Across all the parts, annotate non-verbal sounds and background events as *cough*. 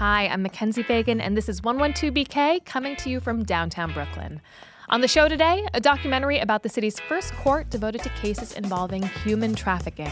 Hi, I'm Mackenzie Fagan, and this is 112BK coming to you from downtown Brooklyn. On the show today, a documentary about the city's first court devoted to cases involving human trafficking.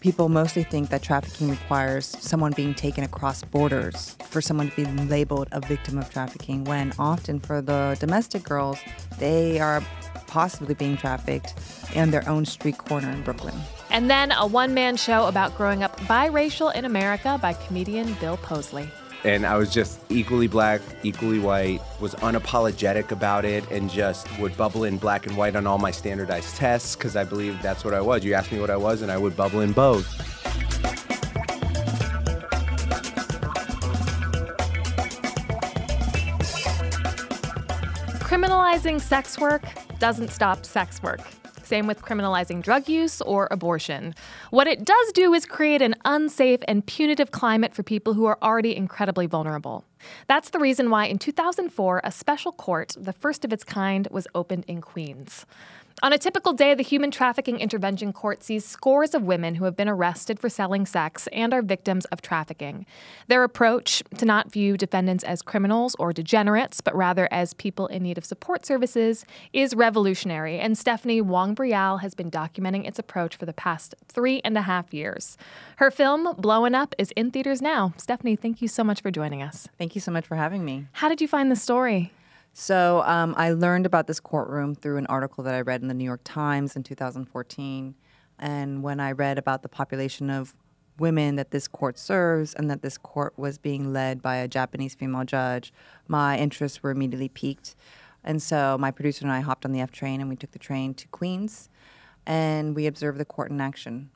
People mostly think that trafficking requires someone being taken across borders for someone to be labeled a victim of trafficking, when often for the domestic girls, they are possibly being trafficked in their own street corner in Brooklyn. And then a one man show about growing up biracial in America by comedian Bill Posley. And I was just equally black, equally white, was unapologetic about it, and just would bubble in black and white on all my standardized tests because I believed that's what I was. You asked me what I was, and I would bubble in both. Criminalizing sex work doesn't stop sex work. Same with criminalizing drug use or abortion. What it does do is create an unsafe and punitive climate for people who are already incredibly vulnerable. That's the reason why in 2004, a special court, the first of its kind, was opened in Queens. On a typical day, the Human Trafficking Intervention Court sees scores of women who have been arrested for selling sex and are victims of trafficking. Their approach to not view defendants as criminals or degenerates, but rather as people in need of support services, is revolutionary, and Stephanie Wang-Breal has been documenting its approach for the past three and a half years. Her film, Blowing Up, is in theaters now. Stephanie, thank you so much for joining us. Thank you so much for having me. How did you find the story? So um, I learned about this courtroom through an article that I read in the New York Times in 2014. And when I read about the population of women that this court serves and that this court was being led by a Japanese female judge, my interests were immediately piqued. And so my producer and I hopped on the F train and we took the train to Queens and we observed the court in action.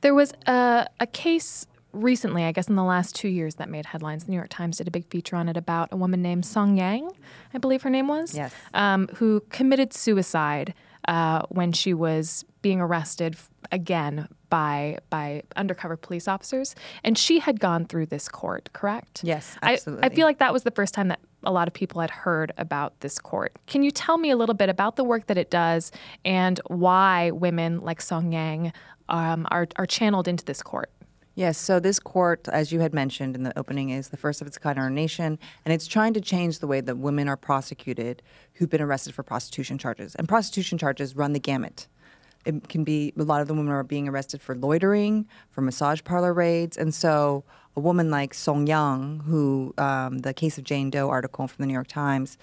There was a, a case recently, I guess in the last two years, that made headlines. The New York Times did a big feature on it about a woman named Song Yang, I believe her name was. Yes. Um, who committed suicide uh, when she was being arrested again by by undercover police officers, and she had gone through this court. Correct? Yes, absolutely. I, I feel like that was the first time that a lot of people had heard about this court. Can you tell me a little bit about the work that it does and why women like Song Yang um, are, are channeled into this court? Yes, so this court, as you had mentioned in the opening, is the first of its kind in our nation, and it's trying to change the way that women are prosecuted who've been arrested for prostitution charges. And prostitution charges run the gamut. It can be a lot of the women are being arrested for loitering, for massage parlor raids, and so a woman like Song Yang, who um, the case of Jane Doe article from the New York Times,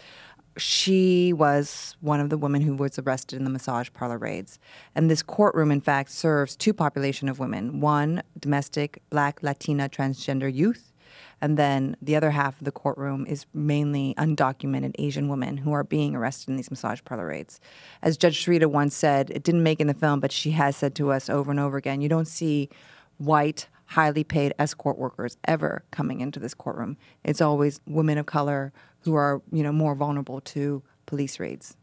she was one of the women who was arrested in the massage parlor raids. And this courtroom, in fact, serves two population of women: one domestic Black, Latina, transgender youth, and then the other half of the courtroom is mainly undocumented Asian women who are being arrested in these massage parlor raids. As Judge Serita once said, it didn't make in the film, but she has said to us over and over again, you don't see white, highly paid escort workers ever coming into this courtroom. It's always women of color who are, you know, more vulnerable to police raids.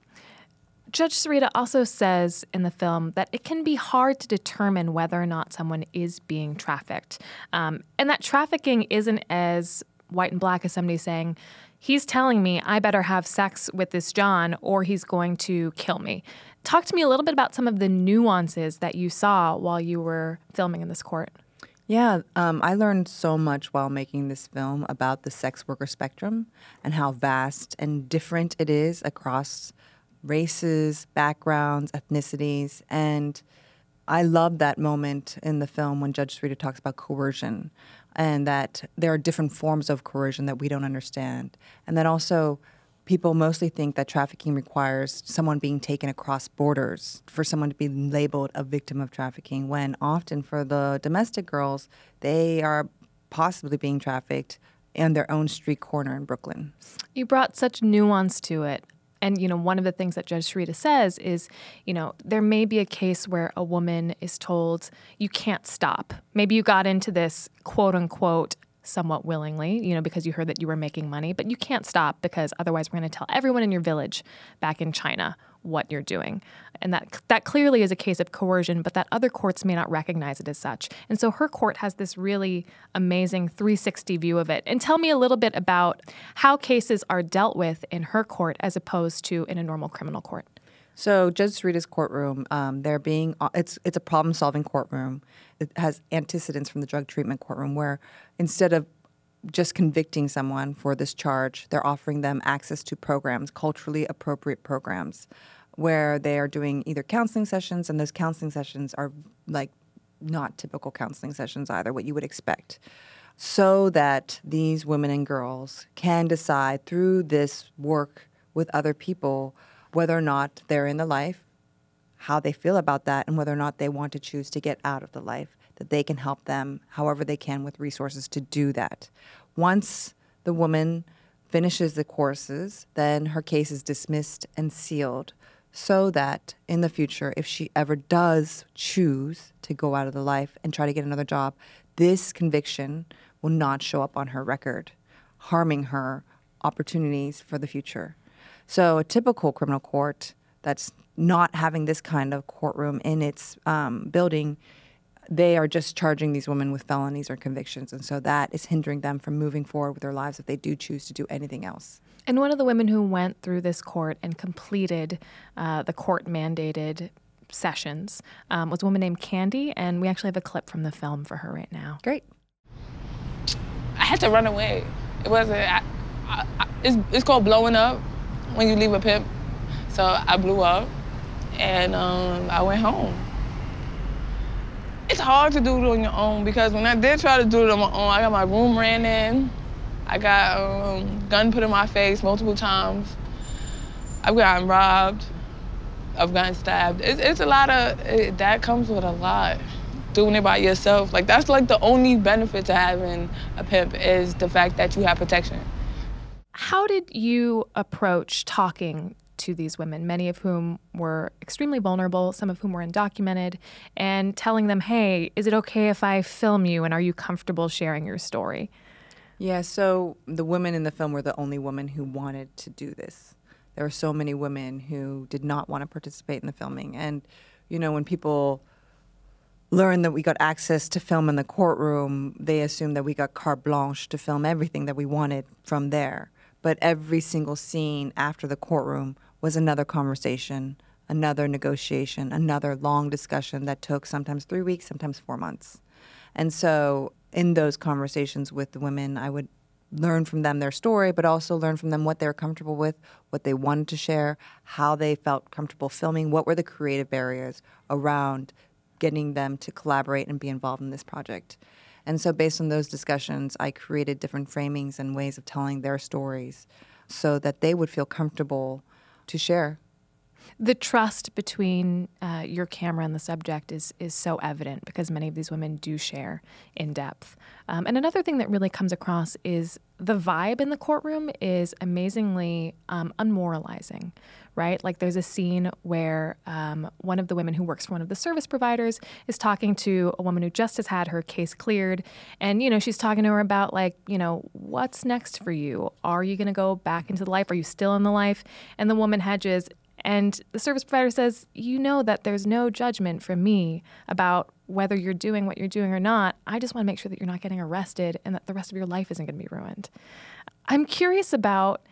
Judge Serita also says in the film that it can be hard to determine whether or not someone is being trafficked, um, and that trafficking isn't as white and black as somebody saying, "He's telling me I better have sex with this John, or he's going to kill me." Talk to me a little bit about some of the nuances that you saw while you were filming in this court. Yeah, um, I learned so much while making this film about the sex worker spectrum and how vast and different it is across races, backgrounds, ethnicities. And I love that moment in the film when Judge Serita talks about coercion and that there are different forms of coercion that we don't understand. And that also people mostly think that trafficking requires someone being taken across borders for someone to be labeled a victim of trafficking, when often for the domestic girls, they are possibly being trafficked in their own street corner in Brooklyn. You brought such nuance to it. And you know, one of the things that Judge Serita says is, you know, there may be a case where a woman is told you can't stop. Maybe you got into this quote unquote somewhat willingly, you know, because you heard that you were making money, but you can't stop because otherwise we're going to tell everyone in your village back in China what you're doing. And that that clearly is a case of coercion, but that other courts may not recognize it as such. And so her court has this really amazing 360 view of it. And tell me a little bit about how cases are dealt with in her court as opposed to in a normal criminal court. So Judge Serita's courtroom, um, they're being it's it's a problem solving courtroom. It has antecedents from the drug treatment courtroom where instead of just convicting someone for this charge. They're offering them access to programs, culturally appropriate programs, where they are doing either counseling sessions, and those counseling sessions are like not typical counseling sessions either, what you would expect, so that these women and girls can decide through this work with other people whether or not they're in the life, how they feel about that, and whether or not they want to choose to get out of the life that they can help them however they can with resources to do that. Once the woman finishes the courses, then her case is dismissed and sealed so that in the future, if she ever does choose to go out of the life and try to get another job, this conviction will not show up on her record, harming her opportunities for the future. So, a typical criminal court that's not having this kind of courtroom in its um, building they are just charging these women with felonies or convictions. And so that is hindering them from moving forward with their lives if they do choose to do anything else. And one of the women who went through this court and completed uh, the court mandated sessions um, was a woman named Candy. And we actually have a clip from the film for her right now. Great. I had to run away. It wasn't, I, I, it's, it's called blowing up when you leave a pimp. So I blew up and um, I went home. It's hard to do it on your own because when I did try to do it on my own, I got my room ran in. I got um, gun put in my face multiple times. I've gotten robbed. I've gotten stabbed. It's, it's a lot of, it, that comes with a lot. Doing it by yourself, like that's like the only benefit to having a pimp is the fact that you have protection. How did you approach talking to these women, many of whom were extremely vulnerable, some of whom were undocumented, and telling them, hey, is it okay if I film you and are you comfortable sharing your story? Yeah, so the women in the film were the only women who wanted to do this. There were so many women who did not want to participate in the filming. And, you know, when people learned that we got access to film in the courtroom, they assumed that we got carte blanche to film everything that we wanted from there. But every single scene after the courtroom was another conversation, another negotiation, another long discussion that took sometimes three weeks, sometimes four months. And so, in those conversations with the women, I would learn from them their story, but also learn from them what they were comfortable with, what they wanted to share, how they felt comfortable filming, what were the creative barriers around getting them to collaborate and be involved in this project. And so, based on those discussions, I created different framings and ways of telling their stories so that they would feel comfortable to share. The trust between uh, your camera and the subject is is so evident because many of these women do share in depth. Um, and another thing that really comes across is the vibe in the courtroom is amazingly um, unmoralizing, right? Like there's a scene where um, one of the women who works for one of the service providers is talking to a woman who just has had her case cleared. And, you know, she's talking to her about, like, you know, what's next for you? Are you going to go back into the life? Are you still in the life? And the woman hedges. And the service provider says, You know that there's no judgment from me about whether you're doing what you're doing or not. I just want to make sure that you're not getting arrested and that the rest of your life isn't going to be ruined. I'm curious about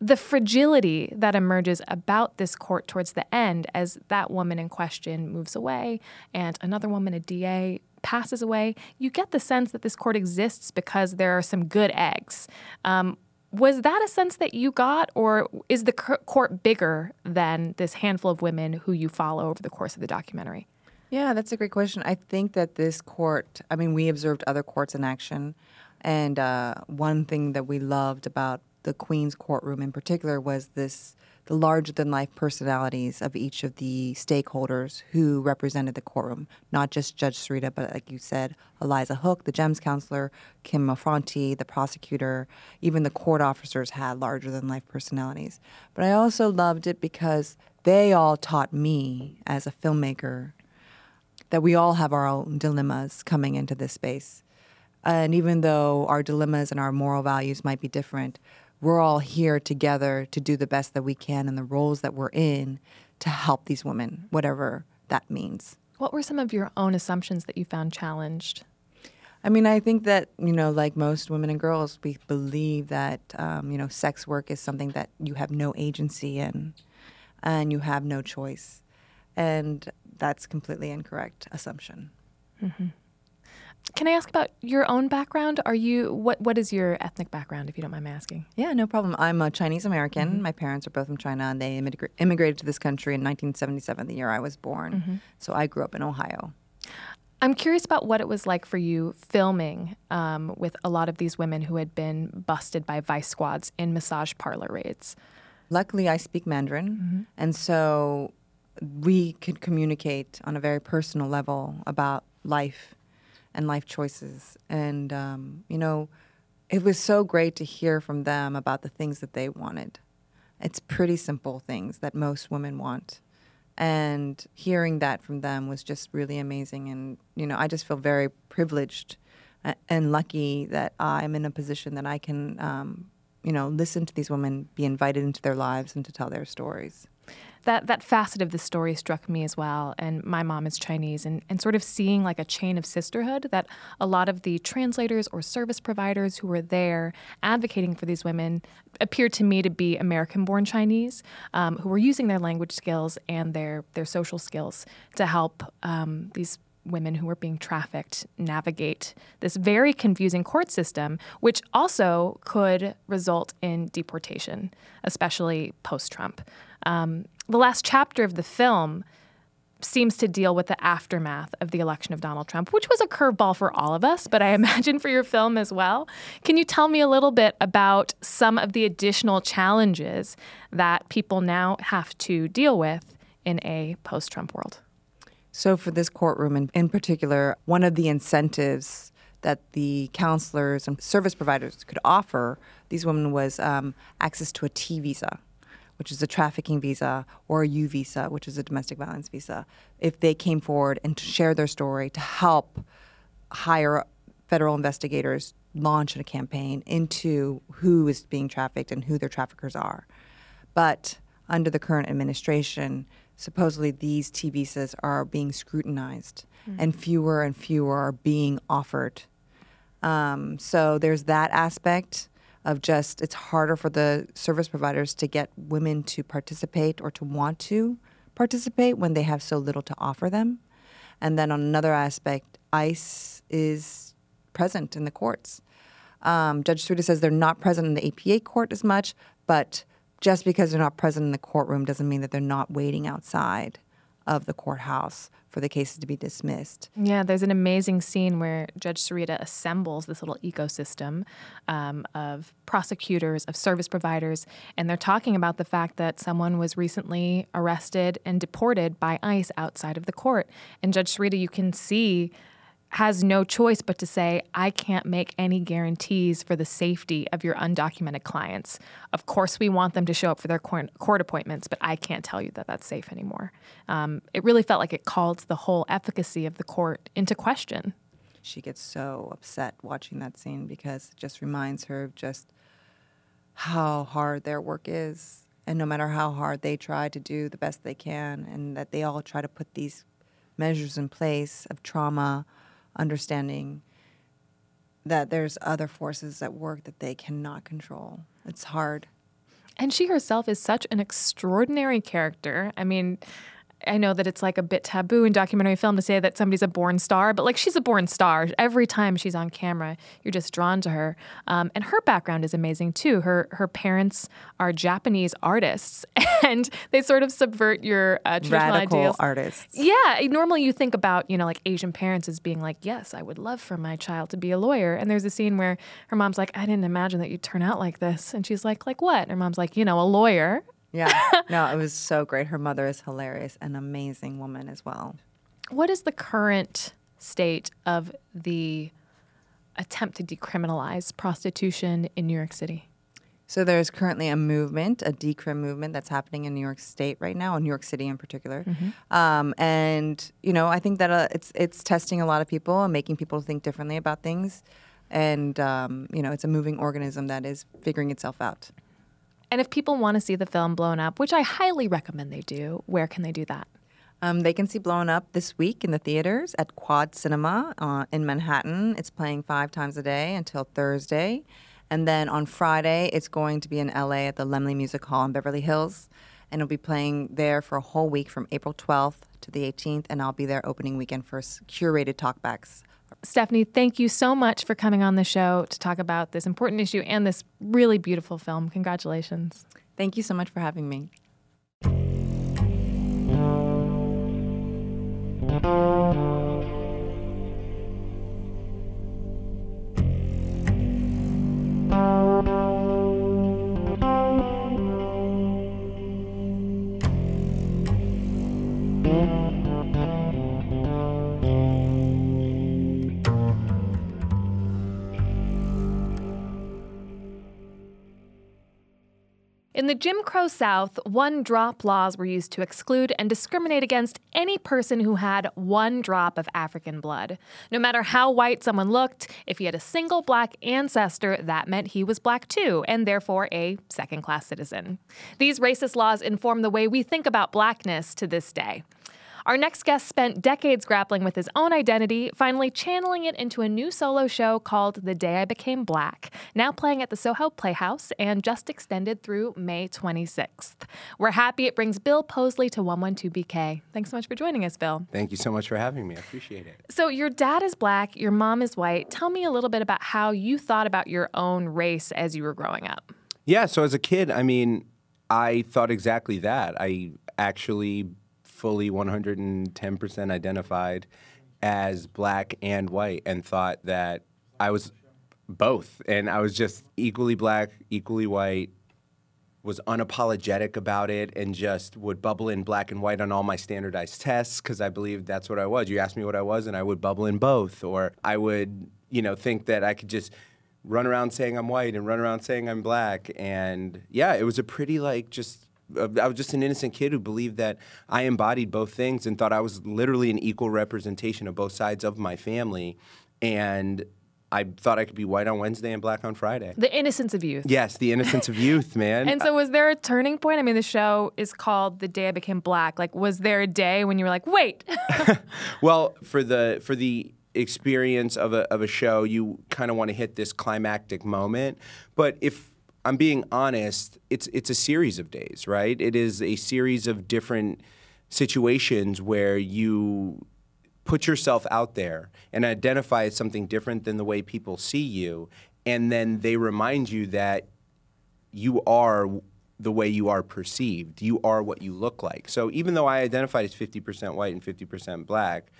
the fragility that emerges about this court towards the end as that woman in question moves away and another woman, a DA, passes away, you get the sense that this court exists because there are some good eggs. Um, was that a sense that you got, or is the court bigger than this handful of women who you follow over the course of the documentary? Yeah, that's a great question. I think that this court, I mean, we observed other courts in action. And uh, one thing that we loved about the Queen's courtroom in particular was this the larger than life personalities of each of the stakeholders who represented the courtroom, not just Judge Serita, but like you said, Eliza Hook, the GEMS counselor, Kim Affronti, the prosecutor, even the court officers had larger than life personalities. But I also loved it because they all taught me as a filmmaker that we all have our own dilemmas coming into this space. And even though our dilemmas and our moral values might be different, we're all here together to do the best that we can in the roles that we're in to help these women, whatever that means. What were some of your own assumptions that you found challenged? I mean, I think that, you know, like most women and girls, we believe that, um, you know, sex work is something that you have no agency in and you have no choice. And that's completely incorrect assumption. Mm-hmm. Can I ask about your own background? Are you what what is your ethnic background if you don't mind me asking? Yeah, no problem. I'm a Chinese American. Mm-hmm. My parents are both from China, and they immigra- immigrated to this country in 1977, the year I was born. Mm-hmm. So I grew up in Ohio. I'm curious about what it was like for you filming um, with a lot of these women who had been busted by vice squads in massage parlor raids. Luckily, I speak Mandarin, mm-hmm. and so we could communicate on a very personal level about life and life choices. And, um, you know, it was so great to hear from them about the things that they wanted. It's pretty simple things that most women want. And hearing that from them was just really amazing. And, you know, I just feel very privileged and lucky that I'm in a position that I can, um, you know, listen to these women, be invited into their lives, and to tell their stories. That that facet of the story struck me as well. And my mom is Chinese, and, and sort of seeing like a chain of sisterhood that a lot of the translators or service providers who were there advocating for these women appeared to me to be American-born Chinese um, who were using their language skills and their their social skills to help um, these women who were being trafficked navigate this very confusing court system, which also could result in deportation, especially post Trump. Um, the last chapter of the film seems to deal with the aftermath of the election of Donald Trump, which was a curveball for all of us, but I *laughs* imagine for your film as well. Can you tell me a little bit about some of the additional challenges that people now have to deal with in a post Trump world? So, for this courtroom in, in particular, one of the incentives that the counselors and service providers could offer these women was um, access to a T visa, which is a trafficking visa, or a U visa, which is a domestic violence visa, if they came forward and to share their story to help hire federal investigators launch a campaign into who is being trafficked and who their traffickers are. But under the current administration, supposedly these T visas are being scrutinized and fewer and fewer are being offered. Um, so there's that aspect of just it's harder for the service providers to get women to participate or to want to participate when they have so little to offer them. And then on another aspect, ICE is present in the courts. Um, Judge Serita says they're not present in the APA court as much, but just because they're not present in the courtroom doesn't mean that they're not waiting outside of the courthouse for the cases to be dismissed. Yeah, there's an amazing scene where Judge Serita assembles this little ecosystem um, of prosecutors, of service providers, and they're talking about the fact that someone was recently arrested and deported by ICE outside of the court. And Judge Serita, you can see, has no choice but to say, I can't make any guarantees for the safety of your undocumented clients. Of course, we want them to show up for their court appointments, but I can't tell you that that's safe anymore. Um, it really felt like it called the whole efficacy of the court into question. She gets so upset watching that scene because it just reminds her of just how hard their work is. And no matter how hard they try to do the best they can, and that they all try to put these measures in place of trauma, understanding that there's other forces at work that they cannot control. It's hard. And she herself is such an extraordinary character. I mean, I know that it's like a bit taboo in documentary film to say that somebody's a born star, but like she's a born star. Every time she's on camera, you're just drawn to her. Um, and her background is amazing too. Her her parents are Japanese artists, *laughs* and they sort of subvert your uh, traditional Radical ideals. artists. Yeah, normally you think about, you know, like Asian parents as being like, yes, I would love for my child to be a lawyer. And there's a scene where her mom's like, I didn't imagine that you'd turn out like this. And she's like, like what? And her mom's like, you know, a lawyer. Yeah. *laughs* no, it was so great. Her mother is hilarious, an amazing woman as well. What is the current state of the attempt to decriminalize prostitution in New York City? So there's currently a movement, a decrim movement that's happening in New York State right now, in New York City in particular. Um, and you know, I think that uh, it's it's testing a lot of people and making people think differently about things. And um, you know, it's a moving organism that is figuring itself out. And if people want to see the film blown up, which I highly recommend they do, where can they do that? Um, they can see Blown Up this week in the theaters at Quad Cinema uh, in Manhattan. It's playing five times a day until Thursday. And then on Friday, it's going to be in LA at the Laemmle Music Hall in Beverly Hills. and it'll be playing there for a whole week from April 12th to the 18th, and I'll be there opening weekend for curated talkbacks. Stephanie, thank you so much for coming on the show to talk about this important issue and this really beautiful film. Congratulations. Thank you so much for having me. In the Jim Crow South, one drop laws were used to exclude and discriminate against any person who had one drop of African blood. No matter how white someone looked, if he had a single black ancestor, that meant he was black too, and therefore a second class citizen. These racist laws inform the way we think about blackness to this day. Our next guest spent decades grappling with his own identity, finally channeling it into a new solo show called The Day I Became Black, now playing at the Soho Playhouse and just extended through May 26th. We're happy it brings Bill Posley to 112BK. Thanks so much for joining us, Bill. Thank you so much for having me. I appreciate it. So, your dad is black, your mom is white. Tell me a little bit about how you thought about your own race as you were growing up. Yeah, so as a kid, I mean, I thought exactly that. I actually fully 110% identified as black and white and thought that I was both. And I was just equally black, equally white, was unapologetic about it and just would bubble in black and white on all my standardized tests because I believed that's what I was. You asked me what I was, and I would bubble in both. Or I would, you know, think that I could just run around saying I'm white and run around saying I'm black. And yeah, it was a pretty like just. I was just an innocent kid who believed that I embodied both things and thought I was literally an equal representation of both sides of my family. And I thought I could be white on Wednesday and black on Friday. The innocence of youth. Yes, the innocence of youth, *laughs* man. And so, was there a turning point? I mean, the show is called "The Day I Became Black." Like, was there a day when you were like, "Wait"? *laughs* *laughs* Well, for the for the experience of a of a show, you kind of want to hit this climactic moment. But if I'm being honest, it's it's a series of days, right? It is a series of different situations where you put yourself out there and identify as something different than the way people see you, and then they remind you that you are the way you are perceived. You are what you look like. So even though I identified as 50% white and 50% black,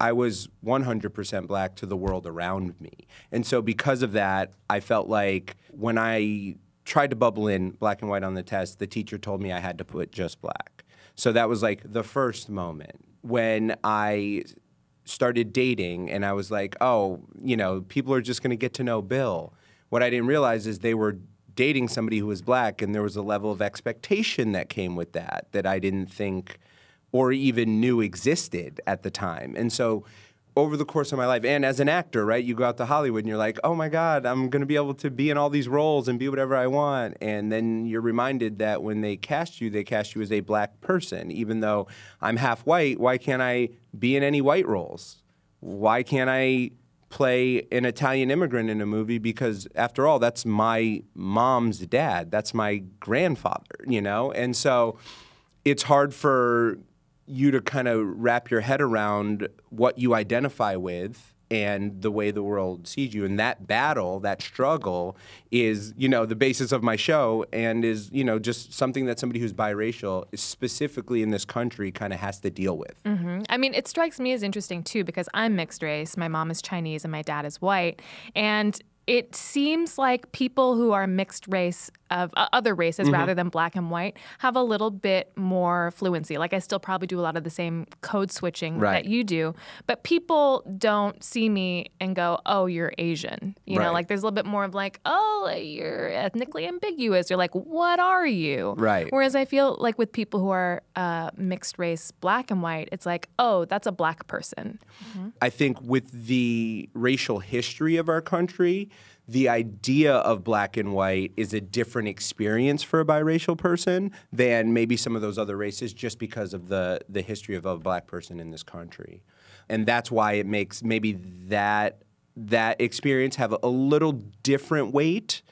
I was 100% black to the world around me. And so because of that, I felt like when I tried to bubble in black and white on the test, the teacher told me I had to put just black. So that was like the first moment when I started dating and I was like, oh, you know, people are just going to get to know Bill. What I didn't realize is they were dating somebody who was black and there was a level of expectation that came with that that I didn't think or even knew existed at the time. And so over the course of my life and as an actor, right, you go out to Hollywood and you're like, "Oh my god, I'm going to be able to be in all these roles and be whatever I want." And then you're reminded that when they cast you, they cast you as a black person. Even though I'm half white, why can't I be in any white roles? Why can't I play an Italian immigrant in a movie because after all that's my mom's dad that's my grandfather you know and so it's hard for you to kind of wrap your head around what you identify with and the way the world sees you and that battle that struggle is you know the basis of my show and is you know just something that somebody who's biracial specifically in this country kind of has to deal with mm-hmm. I mean, it strikes me as interesting too because I'm mixed race. My mom is Chinese and my dad is white. And it seems like people who are mixed race of uh, other races rather than black and white have a little bit more fluency. Like I still probably do a lot of the same code switching Right. that you do, but people don't see me and go, "Oh, you're Asian." You know, like there's a little bit more of like, "Oh, you're ethnically ambiguous." You're like, "What are you?" Right. Whereas I feel like with people who are uh, mixed race, black and white, it's like, "Oh, that's a black person." I think with the racial history of our country, the idea of black and white is a different experience for a biracial person than maybe some of those other races just because of the, the history of a black person in this country. And that's why it makes maybe that that experience have a little different weight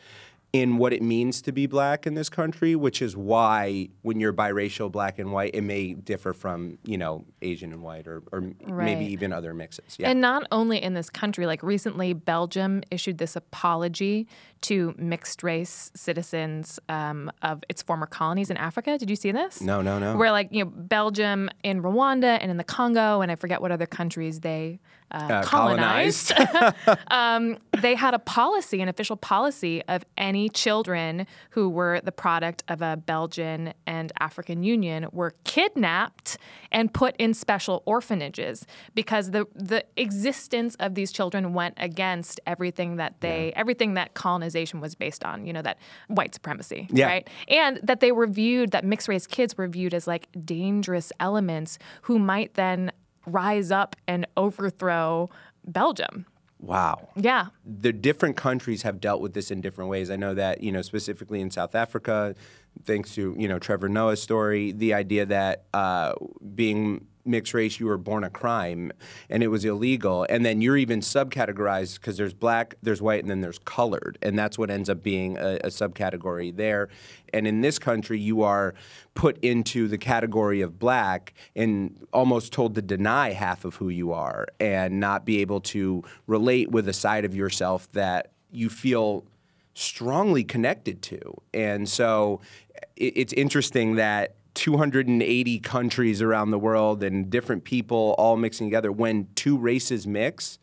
in what it means to be black in this country, which is why when you're biracial, black and white, it may differ from you know Asian and white, or, or Right. maybe even other mixes. Yeah. And not only in this country, like recently, Belgium issued this apology to mixed race citizens um, of its former colonies in Africa. Did you see this? no, no, no. Where, like, you know, Belgium in Rwanda and in the Congo, and I forget what other countries they uh, Uh, colonized. *laughs* *laughs* um, they had a policy, an official policy of any children who were the product of a Belgian and African union were kidnapped and put in special orphanages because the the existence of these children went against everything that they everything that colonization was based on. You know that white supremacy, Yeah. right? And that they were viewed that mixed race kids were viewed as like dangerous elements who might then rise up and overthrow Belgium. wow. Yeah. the different countries have dealt with this in different ways. I know that you know specifically in South Africa, thanks to you know Trevor Noah's story, the idea that uh, being mixed race, you were born a crime and it was illegal, and then you're even subcategorized because there's black, there's white, and then there's colored, and that's what ends up being a, a subcategory there. And in this country, you are put into the category of black and almost told to deny half of who you are and not be able to relate with a side of yourself that you feel strongly connected to. And so it, it's interesting that 280 countries around the world and different people all mixing together, when two races mix,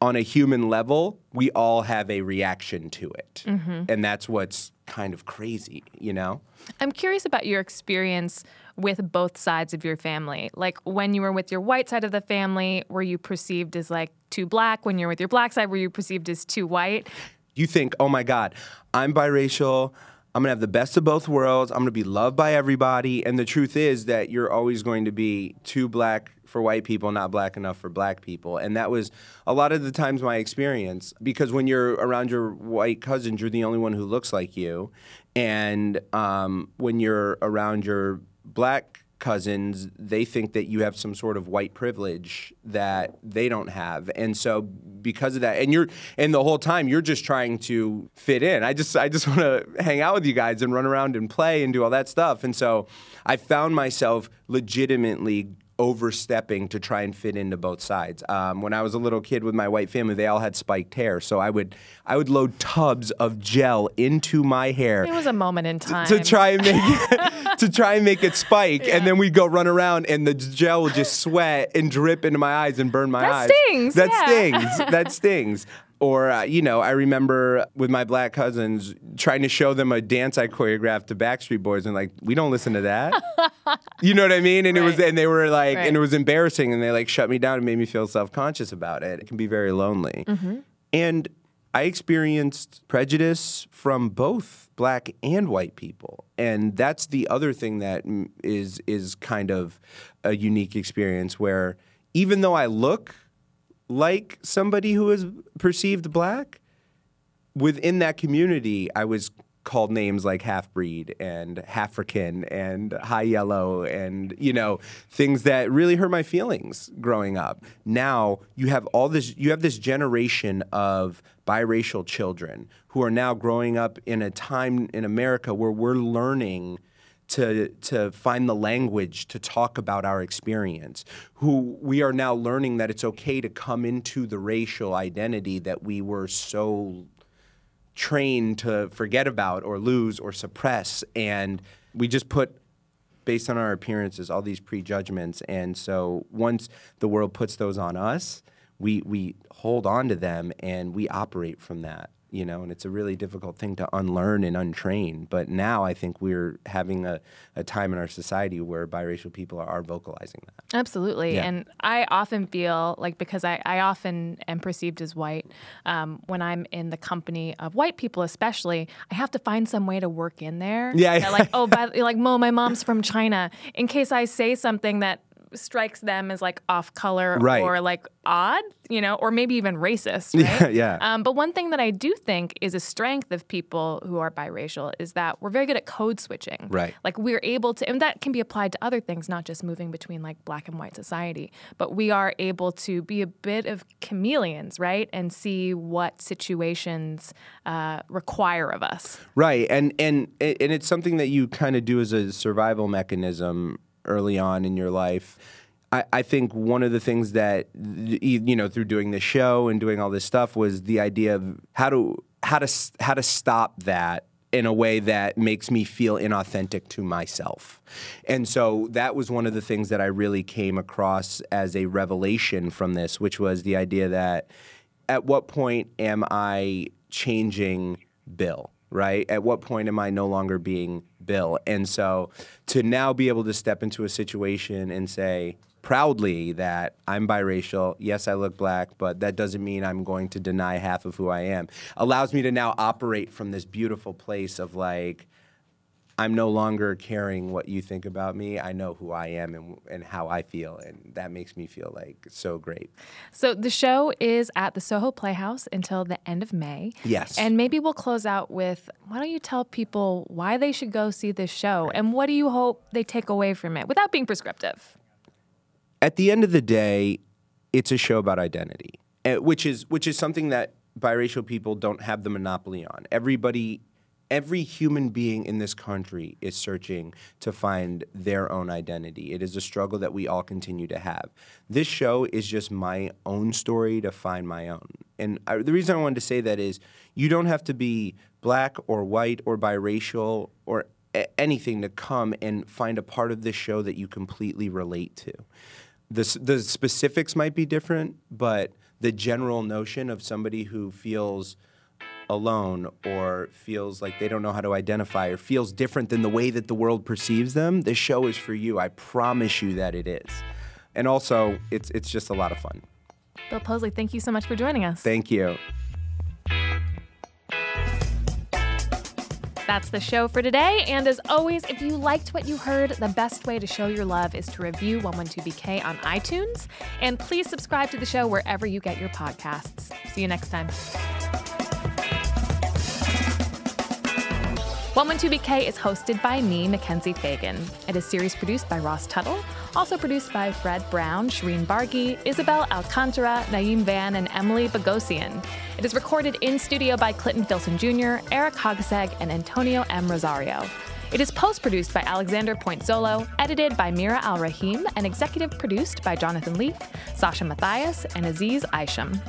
on a human level, we all have a reaction to it. Mm-hmm. And that's what's kind of crazy, you know? I'm curious about your experience with both sides of your family. Like when you were with your white side of the family, were you perceived as like too black? When you're with your black side, were you perceived as too white? you think, oh my God, I'm biracial. I'm gonna have the best of both worlds. I'm gonna be loved by everybody. And the truth is that you're always going to be too black for white people, not black enough for black people. And that was a lot of the times my experience because when you're around your white cousins, you're the only one who looks like you. And um, when you're around your black cousins, they think that you have some sort of white privilege that they don't have. And so because of that, and you're and the whole time you're just trying to fit in. I just I just *laughs* want to hang out with you guys and run around and play and do all that stuff. And so I found myself legitimately overstepping to try and fit into both sides. Um, when I was a little kid with my white family, they all had spiked hair, so I would I would load tubs of gel into my hair It was a moment in time. to try and make it, *laughs* *laughs* to try and make it spike, and then we'd go run around, and the gel would just sweat and drip into my eyes and burn my eyes. That eyes. stings, That yeah. stings. That stings. Or uh, you know, I remember with my black cousins trying to show them a dance I choreographed to Backstreet Boys, and like, we don't listen to that. *laughs* you know what I mean? And it was, and they were like, Right. and it was embarrassing, and they like shut me down and made me feel self conscious about it. It can be very lonely. Mm-hmm. And I experienced prejudice from both black and white people, and that's the other thing that is is kind of a unique experience where even though I look like somebody who is perceived black, within that community, I was called names like half breed and African and high yellow and you know things that really hurt my feelings growing up. Now you have all this you have this generation of biracial children who are now growing up in a time in America where we're learning to to find the language to talk about our experience who we are now learning that it's okay to come into the racial identity that we were so trained to forget about or lose or suppress. And we just put based on our appearances all these prejudgments. And so once the world puts those on us we we hold on to them and we operate from that you know and it's a really difficult thing to unlearn and untrain but now i think we're having a, a time in our society where biracial people are, are vocalizing that Absolutely. Yeah. And I often feel like because I, I often am perceived as white, um, when I'm in the company of white people, especially, I have to find some way to work in there. Yeah, That, like, oh, by, like, Mo, my mom's from China. In case I say something that strikes them as like off color Right. or like odd, you know, or maybe even racist. Yeah, Right? yeah. Um, but one thing that I do think is a strength of people who are biracial is that we're very good at code switching. Right. Like we're able to, and that can be applied to other things, not just moving between like black and white society, but we are able to be a bit of chameleons, right? And see what situations uh, require of us. Right, and and and it's something that you kind of do as a survival mechanism early on in your life. I, I think one of the things that you know through doing this show and doing all this stuff was the idea of how to how to how to stop that in a way that makes me feel inauthentic to myself. And so that was one of the things that I really came across as a revelation from this, which was the idea that at what point am I changing Bill, right? At what point am I no longer being Bill? And so to now be able to step into a situation and say proudly that I'm biracial, yes, I look black, but that doesn't mean I'm going to deny half of who I am, allows me to now operate from this beautiful place of like, I'm no longer caring what you think about me. I know who I am and, and how I feel, and that makes me feel like so great. So the show is at the Soho Playhouse until the end of May. Yes. And maybe we'll close out with why don't you tell people why they should go see this show and what do you hope they take away from it without being prescriptive? at the end of the day, it's a show about identity, eh, which is which is something that biracial people don't have the monopoly on. Everybody, every human being in this country is searching to find their own identity. It is a struggle that we all continue to have. This show is just my own story to find my own. And I, the reason I wanted to say that is you don't have to be black or white or biracial or a- anything to come and find a part of this show that you completely relate to. The, the specifics might be different, but the general notion of somebody who feels alone or feels like they don't know how to identify or feels different than the way that the world perceives them, this show is for you. I promise you that it is. And also, it's, it's just a lot of fun. Bill Posley, thank you so much for joining us. Thank you. That's the show for today. And as always, if you liked what you heard, the best way to show your love is to review 112BK on iTunes. And please subscribe to the show wherever you get your podcasts. See you next time. 112BK is hosted by me, Mackenzie Fagan. It is series produced by Ross Tuttle, also produced by Fred Brown, Shireen Bargi, Isabel Alcantara, Naeem Van, and Emily Bogosian. It is recorded in studio by Clinton Filson Jr., Eric Hogseg, and Antonio M. Rosario. It is post produced by Alexander Pointzolo, edited by Mira Al Rahim, and executive produced by Jonathan Leaf, Sasha Matthias, and Aziz Isham.